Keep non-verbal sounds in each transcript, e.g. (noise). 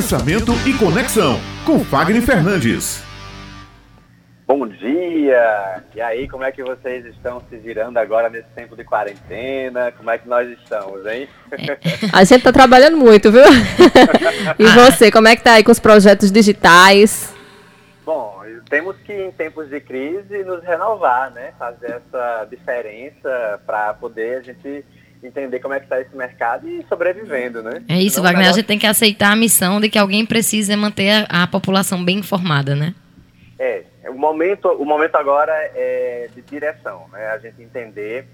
Pensamento e Conexão, com Fagner Fernandes. Bom dia! E aí, como é que vocês estão se girando agora nesse tempo de quarentena? Como é que nós estamos, hein? É. (laughs) A gente tá trabalhando muito, viu? (laughs) e você, como é que tá aí com os projetos digitais? Bom, temos que, em tempos de crise, nos renovar, né? Fazer essa diferença para poder a gente entender como é que está esse mercado e sobrevivendo, né? É isso, Wagner. A gente tem que aceitar a missão de que alguém precisa manter a, a população bem informada, né? É, o momento, o momento agora é de direção, né? A gente entender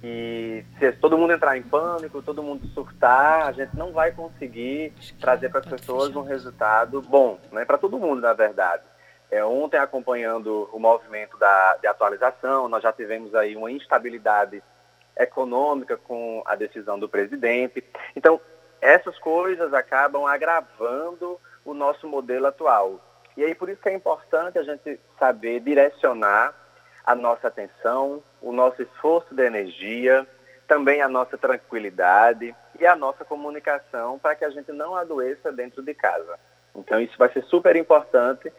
que se todo mundo entrar em pânico, todo mundo surtar, a gente não vai conseguir trazer para as pessoas um resultado bom, né? Para todo mundo, na verdade. É, ontem, acompanhando o movimento da, de atualização, nós já tivemos aí uma instabilidade econômica com a decisão do presidente. Então, essas coisas acabam agravando o nosso modelo atual. E aí, por isso que é importante a gente saber direcionar a nossa atenção, o nosso esforço de energia, também a nossa tranquilidade e a nossa comunicação para que a gente não adoeça dentro de casa. Então, isso vai ser super importante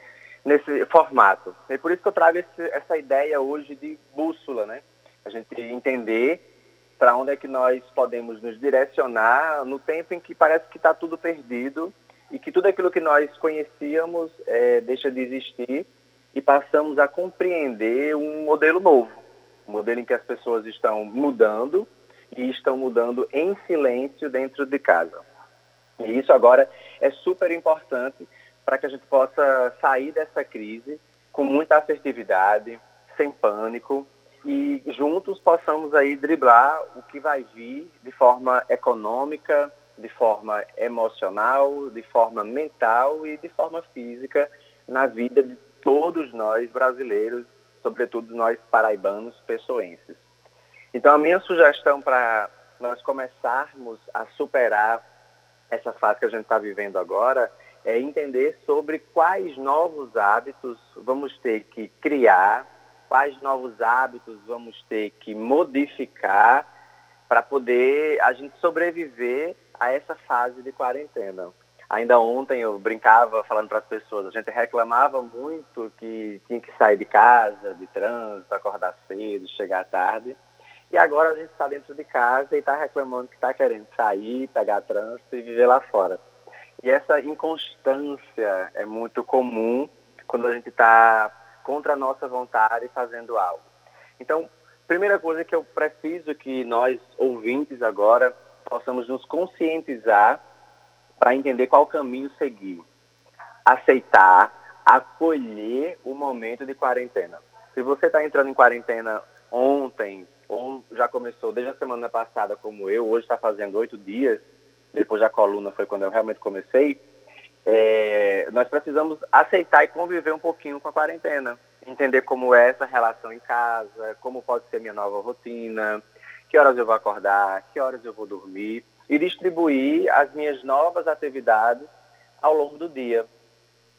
nesse formato. E por isso que eu trago esse, essa ideia hoje de bússola, né? A gente entender para onde é que nós podemos nos direcionar no tempo em que parece que está tudo perdido e que tudo aquilo que nós conhecíamos é, deixa de existir e passamos a compreender um modelo novo, um modelo em que as pessoas estão mudando e estão mudando em silêncio dentro de casa. E isso agora é super importante para que a gente possa sair dessa crise com muita assertividade, sem pânico e juntos possamos aí driblar o que vai vir de forma econômica, de forma emocional, de forma mental e de forma física na vida de todos nós brasileiros, sobretudo nós paraibanos, pessoenses. Então a minha sugestão para nós começarmos a superar essa fase que a gente está vivendo agora é entender sobre quais novos hábitos vamos ter que criar quais novos hábitos vamos ter que modificar para poder a gente sobreviver a essa fase de quarentena. Ainda ontem eu brincava falando para as pessoas, a gente reclamava muito que tinha que sair de casa, de trânsito, acordar cedo, chegar tarde. E agora a gente está dentro de casa e está reclamando que está querendo sair, pegar trânsito e viver lá fora. E essa inconstância é muito comum quando a gente está contra a nossa vontade fazendo algo. Então, primeira coisa que eu preciso que nós, ouvintes agora, possamos nos conscientizar para entender qual caminho seguir. Aceitar, acolher o momento de quarentena. Se você está entrando em quarentena ontem, ou já começou desde a semana passada, como eu, hoje está fazendo oito dias, depois da coluna foi quando eu realmente comecei, é, nós precisamos aceitar e conviver um pouquinho com a quarentena. Entender como é essa relação em casa, como pode ser minha nova rotina, que horas eu vou acordar, que horas eu vou dormir, e distribuir as minhas novas atividades ao longo do dia.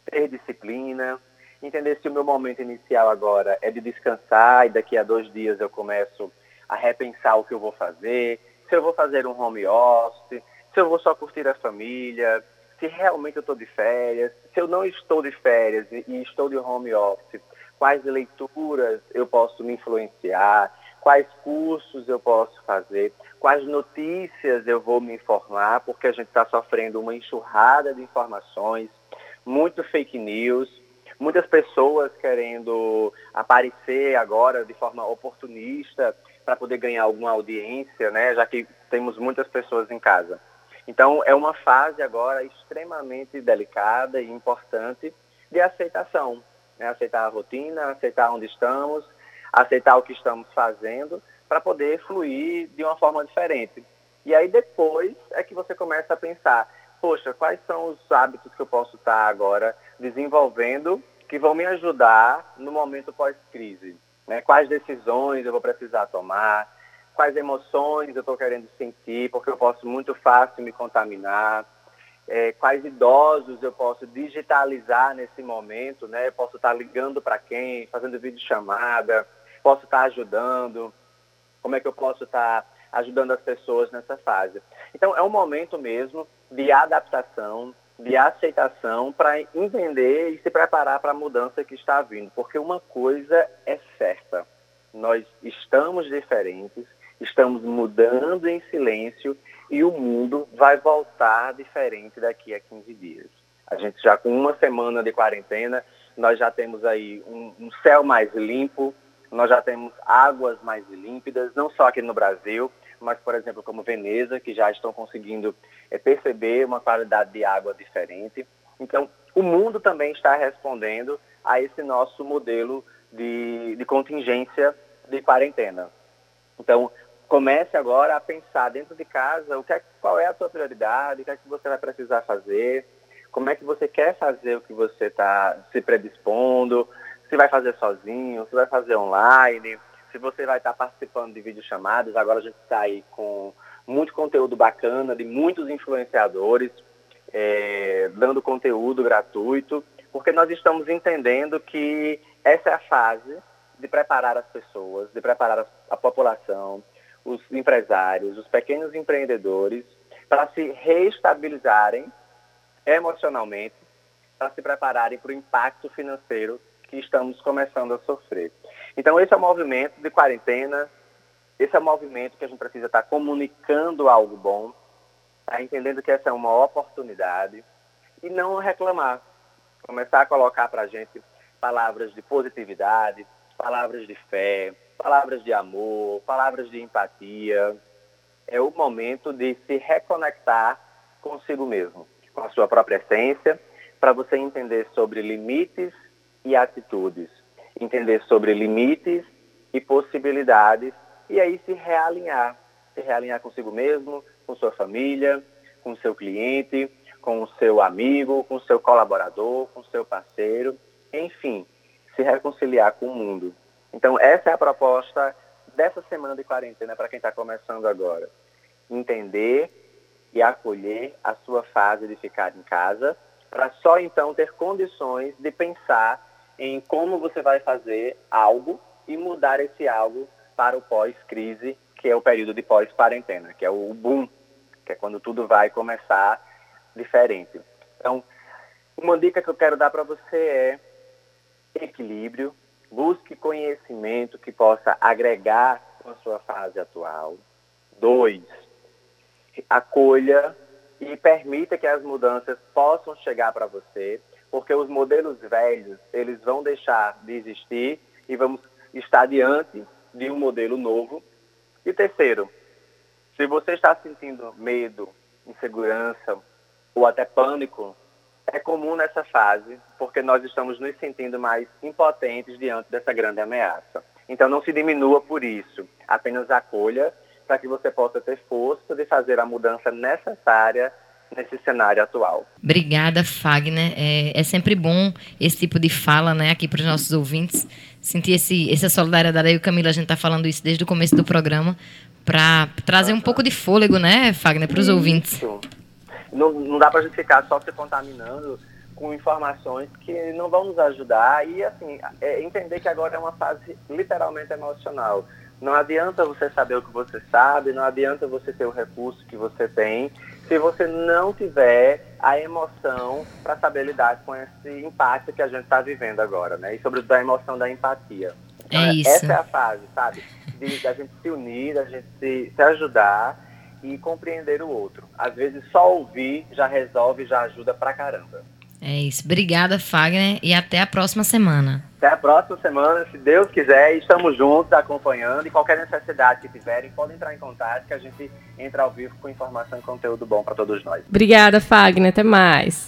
Ter disciplina, entender se o meu momento inicial agora é de descansar e daqui a dois dias eu começo a repensar o que eu vou fazer, se eu vou fazer um home office, se eu vou só curtir a família, se realmente eu estou de férias, se eu não estou de férias e estou de home office, quais leituras eu posso me influenciar, quais cursos eu posso fazer, quais notícias eu vou me informar, porque a gente está sofrendo uma enxurrada de informações, muito fake news, muitas pessoas querendo aparecer agora de forma oportunista para poder ganhar alguma audiência, né, já que temos muitas pessoas em casa. Então, é uma fase agora extremamente delicada e importante de aceitação. Né? Aceitar a rotina, aceitar onde estamos, aceitar o que estamos fazendo, para poder fluir de uma forma diferente. E aí depois é que você começa a pensar, poxa, quais são os hábitos que eu posso estar agora desenvolvendo que vão me ajudar no momento pós-crise? Né? Quais decisões eu vou precisar tomar? Quais emoções eu estou querendo sentir, porque eu posso muito fácil me contaminar, é, quais idosos eu posso digitalizar nesse momento, né? Eu posso estar ligando para quem, fazendo videochamada, posso estar ajudando, como é que eu posso estar ajudando as pessoas nessa fase. Então, é um momento mesmo de adaptação, de aceitação para entender e se preparar para a mudança que está vindo. Porque uma coisa é certa: nós estamos diferentes, estamos mudando em silêncio e o mundo vai voltar diferente daqui a 15 dias. A gente já com uma semana de quarentena, nós já temos aí um, um céu mais limpo, nós já temos águas mais límpidas, não só aqui no Brasil, mas, por exemplo, como Veneza, que já estão conseguindo é, perceber uma qualidade de água diferente. Então, o mundo também está respondendo a esse nosso modelo de, de contingência de quarentena. Então, comece agora a pensar dentro de casa o que é, qual é a sua prioridade, o que é que você vai precisar fazer, como é que você quer fazer o que você está se predispondo, se vai fazer sozinho, se vai fazer online, se você vai estar participando de videochamadas. Agora a gente está aí com muito conteúdo bacana de muitos influenciadores, é, dando conteúdo gratuito, porque nós estamos entendendo que essa é a fase de preparar as pessoas, de preparar a população, os empresários, os pequenos empreendedores, para se reestabilizarem emocionalmente, para se prepararem para o impacto financeiro que estamos começando a sofrer. Então, esse é o movimento de quarentena, esse é o movimento que a gente precisa estar comunicando algo bom, tá? entendendo que essa é uma oportunidade e não reclamar. Começar a colocar para a gente palavras de positividade, palavras de fé, palavras de amor, palavras de empatia. É o momento de se reconectar consigo mesmo, com a sua própria essência, para você entender sobre limites e atitudes, entender sobre limites e possibilidades e aí se realinhar, se realinhar consigo mesmo, com sua família, com seu cliente, com o seu amigo, com seu colaborador, com seu parceiro, enfim, se reconciliar com o mundo. Então, essa é a proposta dessa semana de quarentena para quem está começando agora. Entender e acolher a sua fase de ficar em casa, para só então ter condições de pensar em como você vai fazer algo e mudar esse algo para o pós-crise, que é o período de pós-quarentena, que é o boom, que é quando tudo vai começar diferente. Então, uma dica que eu quero dar para você é equilíbrio, busque conhecimento que possa agregar com a sua fase atual. Dois, acolha e permita que as mudanças possam chegar para você porque os modelos velhos, eles vão deixar de existir e vamos estar diante de um modelo novo. E terceiro, se você está sentindo medo, insegurança ou até pânico, é comum nessa fase, porque nós estamos nos sentindo mais impotentes diante dessa grande ameaça. Então não se diminua por isso, apenas acolha para que você possa ter força de fazer a mudança necessária nesse cenário atual. Obrigada, Fagner. É, é sempre bom esse tipo de fala né, aqui para os nossos ouvintes. Sentir esse, essa solidariedade aí, Camila, a gente está falando isso desde o começo do programa, para trazer um pouco de fôlego, né, Fagner, para os ouvintes. Não, não dá para a gente ficar só se contaminando com informações que não vão nos ajudar e, assim, é entender que agora é uma fase literalmente emocional. Não adianta você saber o que você sabe, não adianta você ter o recurso que você tem, se você não tiver a emoção para saber lidar com esse impacto que a gente está vivendo agora, né? E sobretudo a emoção da empatia. Então, é isso. Essa é a fase, sabe? De, a gente se unir, da gente se, se ajudar e compreender o outro. Às vezes só ouvir já resolve, já ajuda pra caramba. É isso. Obrigada, Fagner, e até a próxima semana. Até a próxima semana, se Deus quiser, estamos juntos acompanhando e qualquer necessidade que tiverem, podem entrar em contato que a gente entra ao vivo com informação e conteúdo bom para todos nós. Obrigada, Fagner. Até mais.